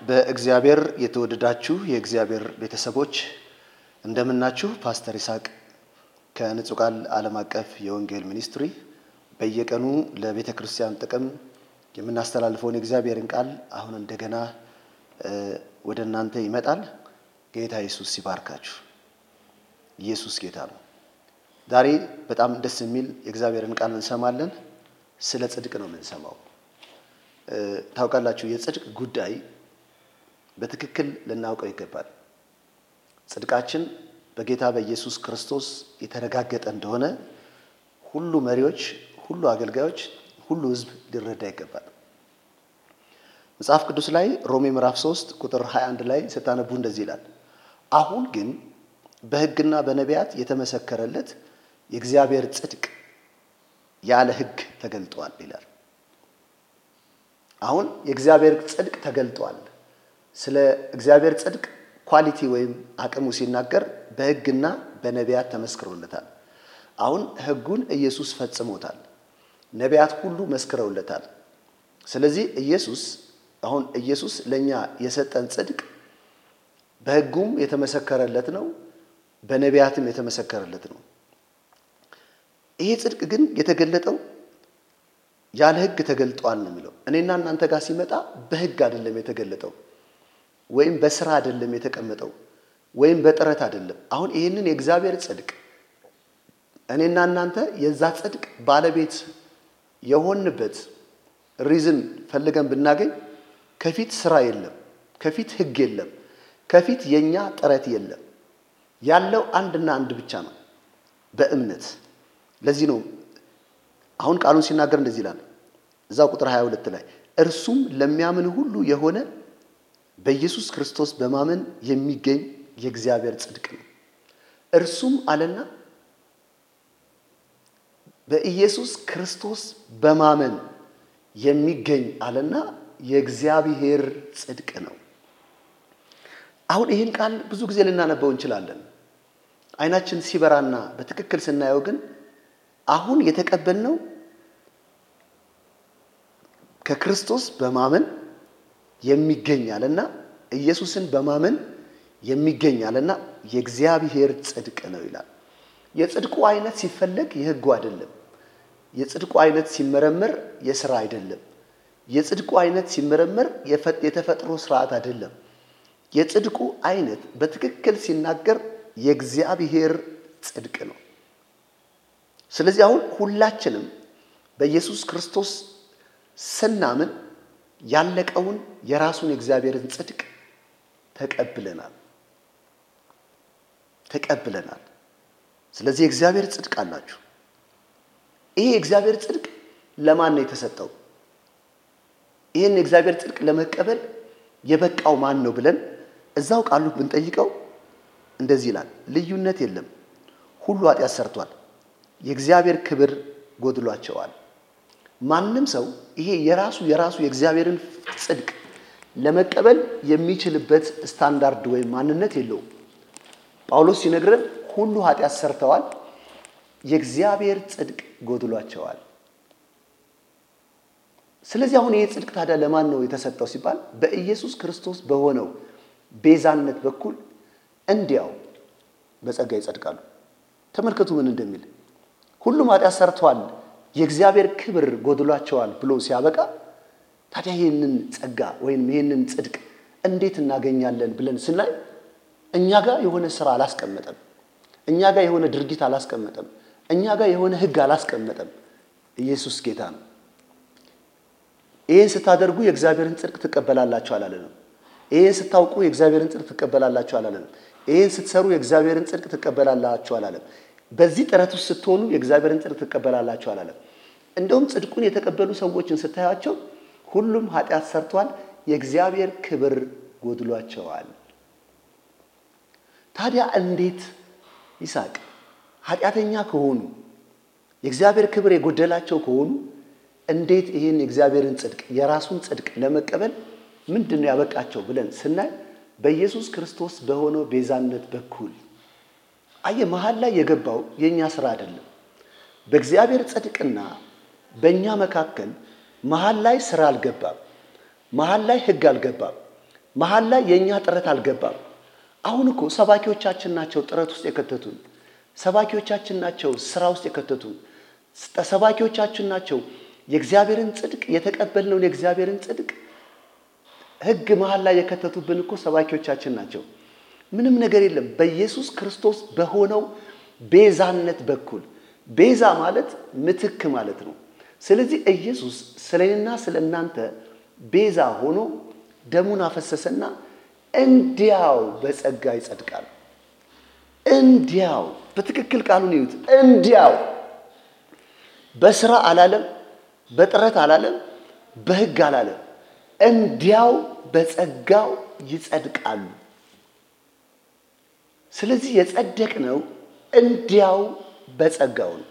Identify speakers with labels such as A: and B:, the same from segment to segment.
A: በእግዚአብሔር የተወደዳችሁ የእግዚአብሔር ቤተሰቦች እንደምናችሁ። ፓስተር ይስሐቅ ከንጹህ ቃል ዓለም አቀፍ የወንጌል ሚኒስትሪ በየቀኑ ለቤተ ክርስቲያን ጥቅም የምናስተላልፈውን የእግዚአብሔርን ቃል አሁን እንደገና ወደ እናንተ ይመጣል። ጌታ ኢየሱስ ይባርካችሁ። ኢየሱስ ጌታ ነው። ዛሬ በጣም ደስ የሚል የእግዚአብሔርን ቃል እንሰማለን። ስለ ጽድቅ ነው የምንሰማው። ታውቃላችሁ የጽድቅ ጉዳይ በትክክል ልናውቀው ይገባል። ጽድቃችን በጌታ በኢየሱስ ክርስቶስ የተረጋገጠ እንደሆነ ሁሉ መሪዎች፣ ሁሉ አገልጋዮች፣ ሁሉ ሕዝብ ሊረዳ ይገባል። መጽሐፍ ቅዱስ ላይ ሮሜ ምዕራፍ 3 ቁጥር 21 ላይ ስታነቡ እንደዚህ ይላል፣ አሁን ግን በሕግና በነቢያት የተመሰከረለት የእግዚአብሔር ጽድቅ ያለ ሕግ ተገልጧል ይላል። አሁን የእግዚአብሔር ጽድቅ ተገልጧል። ስለ እግዚአብሔር ጽድቅ ኳሊቲ ወይም አቅሙ ሲናገር በሕግና በነቢያት ተመስክሮለታል። አሁን ሕጉን ኢየሱስ ፈጽሞታል። ነቢያት ሁሉ መስክረውለታል። ስለዚህ ኢየሱስ አሁን ኢየሱስ ለእኛ የሰጠን ጽድቅ በሕጉም የተመሰከረለት ነው፣ በነቢያትም የተመሰከረለት ነው። ይሄ ጽድቅ ግን የተገለጠው ያለ ሕግ ተገልጧል ነው የሚለው። እኔና እናንተ ጋር ሲመጣ በሕግ አይደለም የተገለጠው፣ ወይም በስራ አይደለም የተቀመጠው፣ ወይም በጥረት አይደለም። አሁን ይህንን የእግዚአብሔር ጽድቅ እኔና እናንተ የዛ ጽድቅ ባለቤት የሆንበት ሪዝን ፈልገን ብናገኝ ከፊት ስራ የለም፣ ከፊት ሕግ የለም፣ ከፊት የኛ ጥረት የለም። ያለው አንድና አንድ ብቻ ነው፣ በእምነት ለዚህ ነው አሁን ቃሉን ሲናገር እንደዚህ ይላል እዛው ቁጥር 22 ላይ እርሱም ለሚያምን ሁሉ የሆነ በኢየሱስ ክርስቶስ በማመን የሚገኝ የእግዚአብሔር ጽድቅ ነው። እርሱም አለና በኢየሱስ ክርስቶስ በማመን የሚገኝ አለና የእግዚአብሔር ጽድቅ ነው። አሁን ይህን ቃል ብዙ ጊዜ ልናነበው እንችላለን። አይናችን ሲበራና በትክክል ስናየው ግን አሁን የተቀበልነው ከክርስቶስ በማመን የሚገኛልና ኢየሱስን በማመን የሚገኛልና የእግዚአብሔር ጽድቅ ነው ይላል። የጽድቁ አይነት ሲፈለግ የሕጉ አይደለም። የጽድቁ አይነት ሲመረመር የስራ አይደለም። የጽድቁ አይነት ሲመረመር የተፈጥሮ ስርዓት አይደለም። የጽድቁ አይነት በትክክል ሲናገር የእግዚአብሔር ጽድቅ ነው። ስለዚህ አሁን ሁላችንም በኢየሱስ ክርስቶስ ስናምን ያለቀውን የራሱን የእግዚአብሔርን ጽድቅ ተቀብለናል ተቀብለናል። ስለዚህ የእግዚአብሔር ጽድቅ አላችሁ። ይሄ የእግዚአብሔር ጽድቅ ለማን ነው የተሰጠው? ይህን የእግዚአብሔር ጽድቅ ለመቀበል የበቃው ማን ነው ብለን እዛው ቃሉ ብንጠይቀው እንደዚህ ይላል፣ ልዩነት የለም፣ ሁሉ ኃጢአት ሰርቷል የእግዚአብሔር ክብር ጎድሏቸዋል። ማንም ሰው ይሄ የራሱ የራሱ የእግዚአብሔርን ጽድቅ ለመቀበል የሚችልበት ስታንዳርድ ወይም ማንነት የለውም። ጳውሎስ ሲነግረን ሁሉ ኃጢአት ሰርተዋል፣ የእግዚአብሔር ጽድቅ ጎድሏቸዋል። ስለዚህ አሁን ይሄ ጽድቅ ታዲያ ለማን ነው የተሰጠው ሲባል በኢየሱስ ክርስቶስ በሆነው ቤዛነት በኩል እንዲያው በጸጋ ይጸድቃሉ። ተመልከቱ ምን እንደሚል ሁሉም ኃጢአት ሰርተዋል የእግዚአብሔር ክብር ጎድሏቸዋል ብሎ ሲያበቃ ታዲያ ይህንን ጸጋ ወይም ይህንን ጽድቅ እንዴት እናገኛለን ብለን ስናይ እኛ ጋር የሆነ ስራ አላስቀመጠም። እኛ ጋር የሆነ ድርጊት አላስቀመጠም። እኛ ጋር የሆነ ሕግ አላስቀመጠም። ኢየሱስ ጌታ ነው። ይህን ስታደርጉ የእግዚአብሔርን ጽድቅ ትቀበላላችሁ አላለንም። ይህን ስታውቁ የእግዚአብሔርን ጽድቅ ትቀበላላችሁ አላለንም። ይህን ስትሰሩ የእግዚአብሔርን ጽድቅ ትቀበላላችሁ አላለም። በዚህ ጥረት ውስጥ ስትሆኑ የእግዚአብሔርን ጽድቅ ትቀበላላችሁ አላለም። እንደውም ጽድቁን የተቀበሉ ሰዎችን ስታያቸው ሁሉም ኃጢአት ሰርቷል፣ የእግዚአብሔር ክብር ጎድሏቸዋል። ታዲያ እንዴት ይስሐቅ ኃጢአተኛ ከሆኑ የእግዚአብሔር ክብር የጎደላቸው ከሆኑ እንዴት ይህን የእግዚአብሔርን ጽድቅ የራሱን ጽድቅ ለመቀበል ምንድን ነው ያበቃቸው ብለን ስናይ በኢየሱስ ክርስቶስ በሆነው ቤዛነት በኩል አየ መሀል ላይ የገባው የእኛ ስራ አይደለም። በእግዚአብሔር ጽድቅና በእኛ መካከል መሀል ላይ ስራ አልገባም። መሀል ላይ ሕግ አልገባም። መሀል ላይ የእኛ ጥረት አልገባም። አሁን እኮ ሰባኪዎቻችን ናቸው ጥረት ውስጥ የከተቱን። ሰባኪዎቻችን ናቸው ስራ ውስጥ የከተቱን። ሰባኪዎቻችን ናቸው የእግዚአብሔርን ጽድቅ የተቀበልነውን የእግዚአብሔርን ጽድቅ ሕግ መሀል ላይ የከተቱብን እኮ ሰባኪዎቻችን ናቸው። ምንም ነገር የለም በኢየሱስ ክርስቶስ በሆነው ቤዛነት በኩል ቤዛ ማለት ምትክ ማለት ነው። ስለዚህ ኢየሱስ ስለ እኔና ስለ እናንተ ቤዛ ሆኖ ደሙን አፈሰሰና እንዲያው በጸጋ ይጸድቃል። እንዲያው በትክክል ቃሉን ይዩት። እንዲያው በስራ አላለም፣ በጥረት አላለም፣ በሕግ አላለም። እንዲያው በጸጋው ይጸድቃሉ። ስለዚህ የጸደቅነው እንዲያው በጸጋው ነው።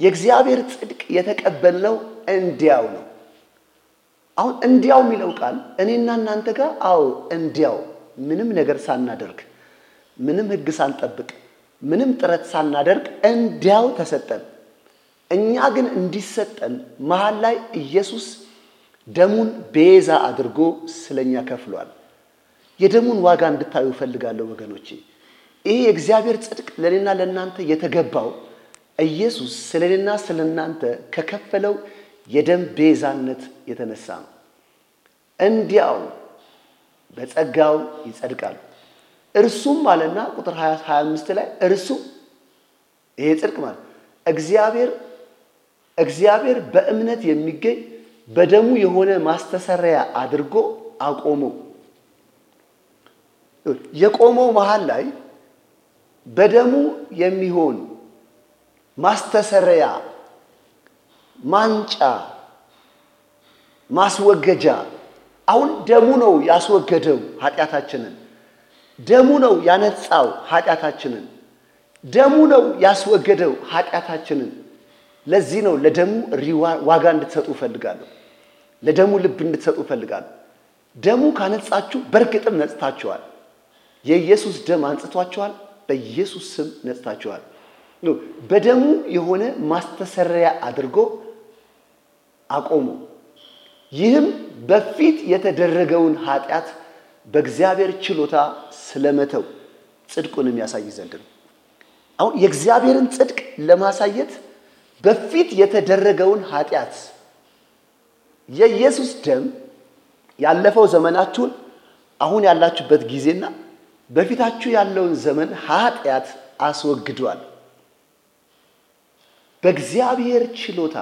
A: የእግዚአብሔር ጽድቅ የተቀበልነው እንዲያው ነው። አሁን እንዲያው የሚለው ቃል እኔና እናንተ ጋር አዎ እንዲያው ምንም ነገር ሳናደርግ ምንም ሕግ ሳንጠብቅ ምንም ጥረት ሳናደርግ እንዲያው ተሰጠን። እኛ ግን እንዲሰጠን መሀል ላይ ኢየሱስ ደሙን ቤዛ አድርጎ ስለኛ ከፍሏል። የደሙን ዋጋ እንድታዩ እፈልጋለሁ ወገኖቼ። ይህ የእግዚአብሔር ጽድቅ ለእኔና ለእናንተ የተገባው ኢየሱስ ስለ እኔና ስለ እናንተ ከከፈለው የደም ቤዛነት የተነሳ ነው። እንዲያው በጸጋው ይጸድቃል። እርሱም አለና ቁጥር 25 ላይ እርሱም ይሄ ጽድቅ ማለት እግዚአብሔር እግዚአብሔር በእምነት የሚገኝ በደሙ የሆነ ማስተሰሪያ አድርጎ አቆመው። የቆመው መሃል ላይ በደሙ የሚሆን ማስተሰሪያ፣ ማንጫ፣ ማስወገጃ። አሁን ደሙ ነው ያስወገደው ኃጢአታችንን። ደሙ ነው ያነጻው ኃጢአታችንን። ደሙ ነው ያስወገደው ኃጢአታችንን። ለዚህ ነው ለደሙ ዋጋ እንድትሰጡ እፈልጋለሁ። ለደሙ ልብ እንድትሰጡ እፈልጋለሁ። ደሙ ካነጻችሁ በእርግጥም ነጽታችኋል። የኢየሱስ ደም አንጽቷችኋል። በኢየሱስ ስም ነጽታችኋል። በደሙ የሆነ ማስተሰሪያ አድርጎ አቆሙ። ይህም በፊት የተደረገውን ኃጢአት በእግዚአብሔር ችሎታ ስለመተው ጽድቁንም ያሳይ ዘንድ ነው። አሁን የእግዚአብሔርን ጽድቅ ለማሳየት በፊት የተደረገውን ኃጢአት የኢየሱስ ደም ያለፈው ዘመናችሁን አሁን ያላችሁበት ጊዜና በፊታችሁ ያለውን ዘመን ኃጢአት አስወግዷል። በእግዚአብሔር ችሎታ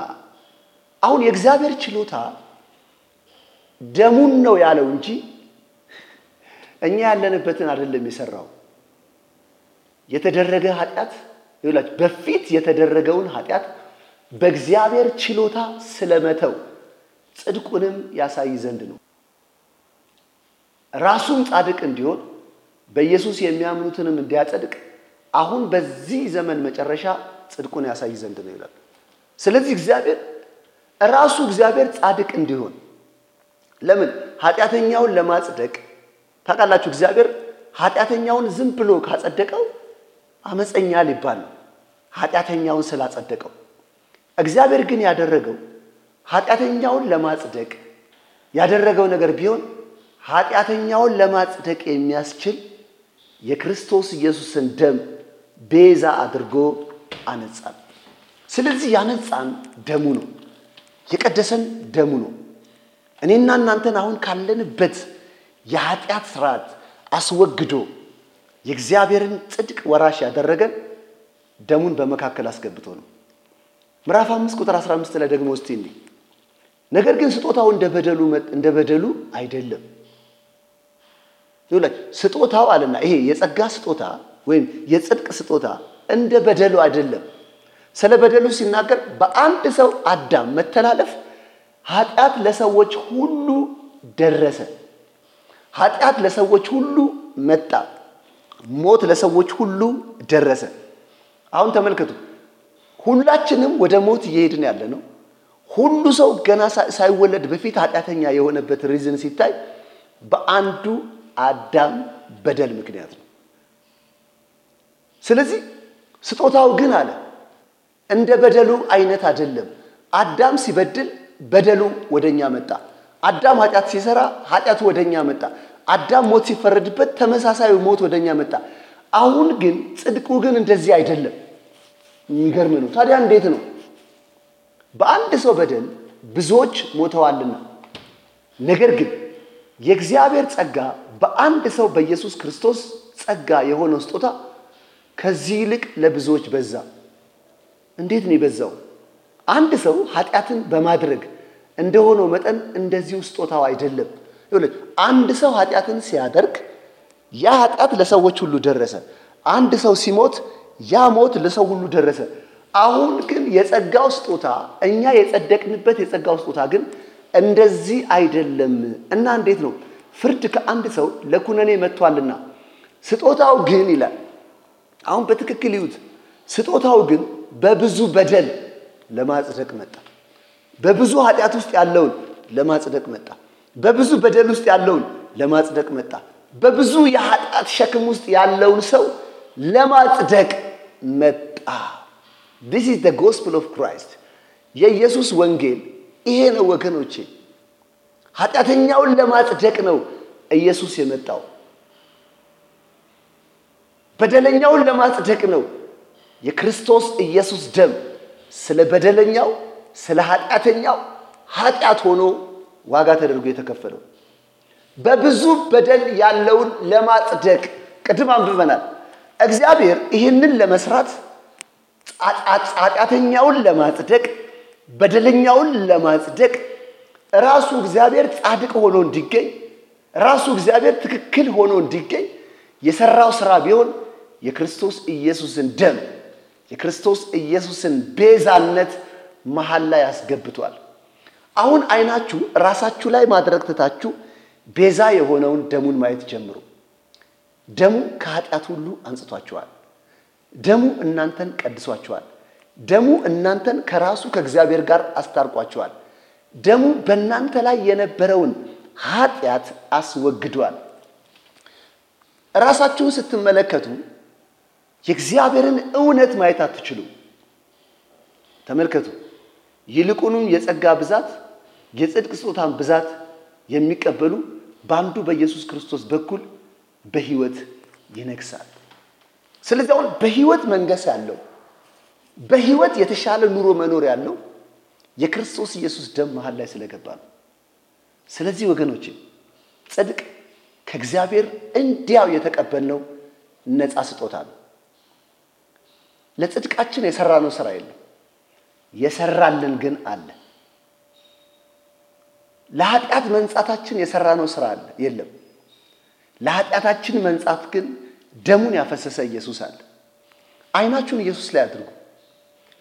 A: አሁን የእግዚአብሔር ችሎታ ደሙን ነው ያለው እንጂ እኛ ያለንበትን አይደለም የሰራው። የተደረገ ኃጢአት ይላችሁ በፊት የተደረገውን ኃጢአት በእግዚአብሔር ችሎታ ስለመተው ጽድቁንም ያሳይ ዘንድ ነው። ራሱም ጻድቅ እንዲሆን በኢየሱስ የሚያምኑትንም እንዲያጸድቅ አሁን በዚህ ዘመን መጨረሻ ጽድቁን ያሳይ ዘንድ ነው ይላል። ስለዚህ እግዚአብሔር ራሱ እግዚአብሔር ጻድቅ እንዲሆን ለምን ኃጢአተኛውን ለማጽደቅ ታውቃላችሁ። እግዚአብሔር ኃጢአተኛውን ዝም ብሎ ካጸደቀው አመፀኛ ሊባል ነው፣ ኃጢአተኛውን ስላጸደቀው። እግዚአብሔር ግን ያደረገው ኃጢአተኛውን ለማጽደቅ ያደረገው ነገር ቢሆን ኃጢአተኛውን ለማጽደቅ የሚያስችል የክርስቶስ ኢየሱስን ደም ቤዛ አድርጎ አነጻን። ስለዚህ ያነጻን ደሙ ነው፣ የቀደሰን ደሙ ነው። እኔና እናንተን አሁን ካለንበት የኃጢአት ስርዓት አስወግዶ የእግዚአብሔርን ጽድቅ ወራሽ ያደረገን ደሙን በመካከል አስገብቶ ነው። ምዕራፍ አምስት ቁጥር 15 ላይ ደግሞ እስቲ እንዲህ ነገር ግን ስጦታው እንደ በደሉ አይደለም። ስጦታው አለና ይሄ የጸጋ ስጦታ ወይም የጽድቅ ስጦታ እንደ በደሉ አይደለም። ስለ በደሉ ሲናገር በአንድ ሰው አዳም መተላለፍ ኃጢአት ለሰዎች ሁሉ ደረሰ። ኃጢአት ለሰዎች ሁሉ መጣ። ሞት ለሰዎች ሁሉ ደረሰ። አሁን ተመልከቱ፣ ሁላችንም ወደ ሞት እየሄድን ያለ ነው። ሁሉ ሰው ገና ሳይወለድ በፊት ኃጢአተኛ የሆነበት ሪዝን ሲታይ በአንዱ አዳም በደል ምክንያት ነው። ስለዚህ ስጦታው ግን አለ እንደ በደሉ አይነት አይደለም። አዳም ሲበድል በደሉ ወደኛ መጣ። አዳም ኃጢአት ሲሰራ ኃጢአቱ ወደኛ መጣ። አዳም ሞት ሲፈረድበት ተመሳሳዩ ሞት ወደኛ መጣ። አሁን ግን ጽድቁ ግን እንደዚህ አይደለም። የሚገርም ነው። ታዲያ እንዴት ነው? በአንድ ሰው በደል ብዙዎች ሞተዋልና፣ ነገር ግን የእግዚአብሔር ጸጋ በአንድ ሰው በኢየሱስ ክርስቶስ ጸጋ የሆነው ስጦታ ከዚህ ይልቅ ለብዙዎች በዛ። እንዴት ነው የበዛው? አንድ ሰው ኃጢአትን በማድረግ እንደሆነው መጠን እንደዚሁ ስጦታው አይደለም። አንድ ሰው ኃጢአትን ሲያደርግ ያ ኃጢአት ለሰዎች ሁሉ ደረሰ። አንድ ሰው ሲሞት ያ ሞት ለሰው ሁሉ ደረሰ። አሁን ግን የጸጋው ስጦታ እኛ የጸደቅንበት የጸጋው ስጦታ ግን እንደዚህ አይደለም እና እንዴት ነው? ፍርድ ከአንድ ሰው ለኩነኔ መጥቷልና ስጦታው ግን ይላል። አሁን በትክክል ይዩት። ስጦታው ግን በብዙ በደል ለማጽደቅ መጣ። በብዙ ኃጢአት ውስጥ ያለውን ለማጽደቅ መጣ። በብዙ በደል ውስጥ ያለውን ለማጽደቅ መጣ። በብዙ የኃጢአት ሸክም ውስጥ ያለውን ሰው ለማጽደቅ መጣ። This is gospel of Christ። የኢየሱስ ወንጌል ይሄ ነው ወገኖቼ። ኃጢአተኛውን ለማጽደቅ ነው ኢየሱስ የመጣው። በደለኛውን ለማጽደቅ ነው የክርስቶስ ኢየሱስ ደም ስለ በደለኛው ስለ ኃጢአተኛው ኃጢአት ሆኖ ዋጋ ተደርጎ የተከፈለው በብዙ በደል ያለውን ለማጽደቅ ቅድም አንብበናል። እግዚአብሔር ይህንን ለመስራት ኃጢአተኛውን ለማጽደቅ በደለኛውን ለማጽደቅ ራሱ እግዚአብሔር ጻድቅ ሆኖ እንዲገኝ ራሱ እግዚአብሔር ትክክል ሆኖ እንዲገኝ የሰራው ስራ ቢሆን የክርስቶስ ኢየሱስን ደም የክርስቶስ ኢየሱስን ቤዛነት መሀል ላይ ያስገብቷል። አሁን አይናችሁ ራሳችሁ ላይ ማድረግ ትታችሁ ቤዛ የሆነውን ደሙን ማየት ጀምሩ። ደሙ ከኃጢአት ሁሉ አንጽቷችኋል። ደሙ እናንተን ቀድሷችኋል። ደሙ እናንተን ከራሱ ከእግዚአብሔር ጋር አስታርቋችኋል። ደሙ በእናንተ ላይ የነበረውን ኃጢአት አስወግዷል። ራሳችሁን ስትመለከቱ የእግዚአብሔርን እውነት ማየት አትችሉ። ተመልከቱ። ይልቁንም የጸጋ ብዛት የጽድቅ ስጦታን ብዛት የሚቀበሉ በአንዱ በኢየሱስ ክርስቶስ በኩል በሕይወት ይነግሳል። ስለዚህ አሁን በሕይወት መንገስ ያለው በሕይወት የተሻለ ኑሮ መኖር ያለው የክርስቶስ ኢየሱስ ደም መሀል ላይ ስለገባ ነው። ስለዚህ ወገኖቼ ጽድቅ ከእግዚአብሔር እንዲያው የተቀበልነው ነፃ ስጦታ ነው። ለጽድቃችን የሰራነው ስራ የለም። የሰራልን ግን አለ። ለኃጢአት መንጻታችን የሰራነው ስራ አለ የለም። ለኃጢአታችን መንጻት ግን ደሙን ያፈሰሰ ኢየሱስ አለ። አይናችሁን ኢየሱስ ላይ አድርጉ።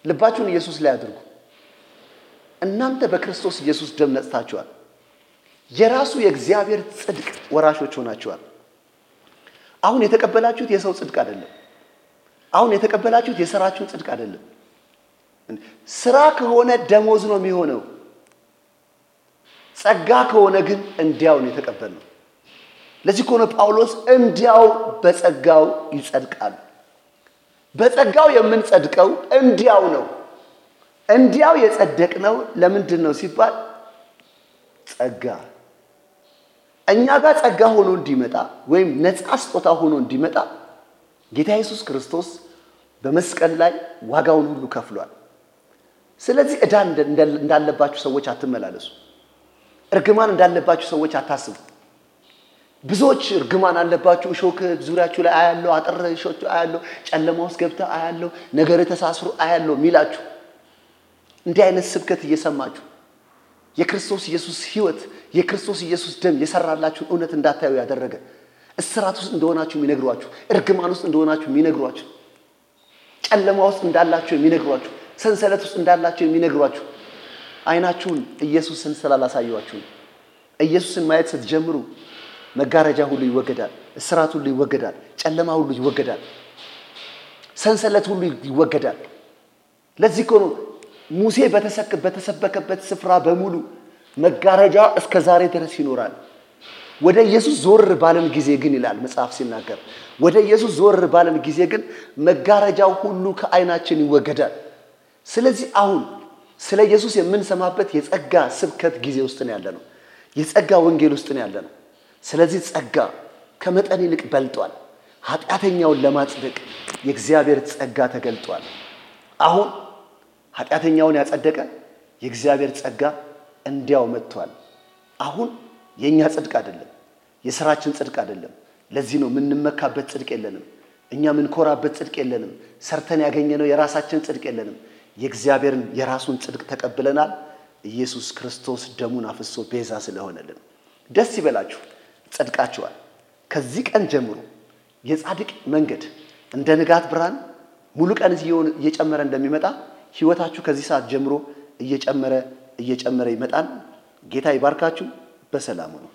A: ልባችሁን ኢየሱስ ላይ አድርጉ። እናንተ በክርስቶስ ኢየሱስ ደም ነጽታችኋል። የራሱ የእግዚአብሔር ጽድቅ ወራሾች ሆናችኋል። አሁን የተቀበላችሁት የሰው ጽድቅ አይደለም። አሁን የተቀበላችሁት የሥራችሁን ጽድቅ አይደለም። ስራ ከሆነ ደሞዝ ነው የሚሆነው። ጸጋ ከሆነ ግን እንዲያው ነው የተቀበልነው። ለዚህ ከሆነ ጳውሎስ እንዲያው በጸጋው ይጸድቃል። በጸጋው የምንጸድቀው እንዲያው ነው። እንዲያው የጸደቅነው ለምንድን ነው ሲባል ጸጋ እኛ ጋር ጸጋ ሆኖ እንዲመጣ ወይም ነፃ ስጦታ ሆኖ እንዲመጣ ጌታ ኢየሱስ ክርስቶስ በመስቀል ላይ ዋጋውን ሁሉ ከፍሏል። ስለዚህ ዕዳ እንዳለባችሁ ሰዎች አትመላለሱ። እርግማን እንዳለባችሁ ሰዎች አታስቡ። ብዙዎች እርግማን አለባችሁ፣ እሾክ ዙሪያችሁ ላይ አያለው፣ አጥር እሾች አያለው፣ ጨለማ ውስጥ ገብተህ አያለው፣ ነገር ተሳስሮ አያለው ሚላችሁ እንዲህ አይነት ስብከት እየሰማችሁ የክርስቶስ ኢየሱስ ሕይወት የክርስቶስ ኢየሱስ ደም የሰራላችሁን እውነት እንዳታዩ ያደረገ እስራት ውስጥ እንደሆናችሁ የሚነግሯችሁ፣ እርግማን ውስጥ እንደሆናችሁ የሚነግሯችሁ፣ ጨለማ ውስጥ እንዳላችሁ የሚነግሯችሁ፣ ሰንሰለት ውስጥ እንዳላችሁ የሚነግሯችሁ አይናችሁን ኢየሱስን ስላላሳየኋችሁ ኢየሱስን ማየት ስትጀምሩ መጋረጃ ሁሉ ይወገዳል፣ እስራት ሁሉ ይወገዳል፣ ጨለማ ሁሉ ይወገዳል፣ ሰንሰለት ሁሉ ይወገዳል። ለዚህ እኮ ሙሴ በተሰበከበት ስፍራ በሙሉ መጋረጃ እስከ ዛሬ ድረስ ይኖራል። ወደ ኢየሱስ ዞር ባለን ጊዜ ግን ይላል መጽሐፍ ሲናገር፣ ወደ ኢየሱስ ዞር ባለን ጊዜ ግን መጋረጃው ሁሉ ከዓይናችን ይወገዳል። ስለዚህ አሁን ስለ ኢየሱስ የምንሰማበት የጸጋ ስብከት ጊዜ ውስጥ ነው ያለ ነው። የጸጋ ወንጌል ውስጥ ነው ያለ ነው። ስለዚህ ጸጋ ከመጠን ይልቅ በልጧል። ኃጢአተኛውን ለማጽደቅ የእግዚአብሔር ጸጋ ተገልጧል። አሁን ኃጢአተኛውን ያጸደቀ የእግዚአብሔር ጸጋ እንዲያው መጥቷል። አሁን የእኛ ጽድቅ አይደለም፣ የሥራችን ጽድቅ አይደለም። ለዚህ ነው የምንመካበት ጽድቅ የለንም። እኛ የምንኮራበት ጽድቅ የለንም። ሰርተን ያገኘነው የራሳችን ጽድቅ የለንም። የእግዚአብሔርን የራሱን ጽድቅ ተቀብለናል። ኢየሱስ ክርስቶስ ደሙን አፍሶ ቤዛ ስለሆነልን ደስ ይበላችሁ፣ ጸድቃችኋል። ከዚህ ቀን ጀምሮ የጻድቅ መንገድ እንደ ንጋት ብርሃን ሙሉ ቀን እየጨመረ እንደሚመጣ ሕይወታችሁ ከዚህ ሰዓት ጀምሮ እየጨመረ እየጨመረ ይመጣል። ጌታ ይባርካችሁ። በሰላሙ ነው።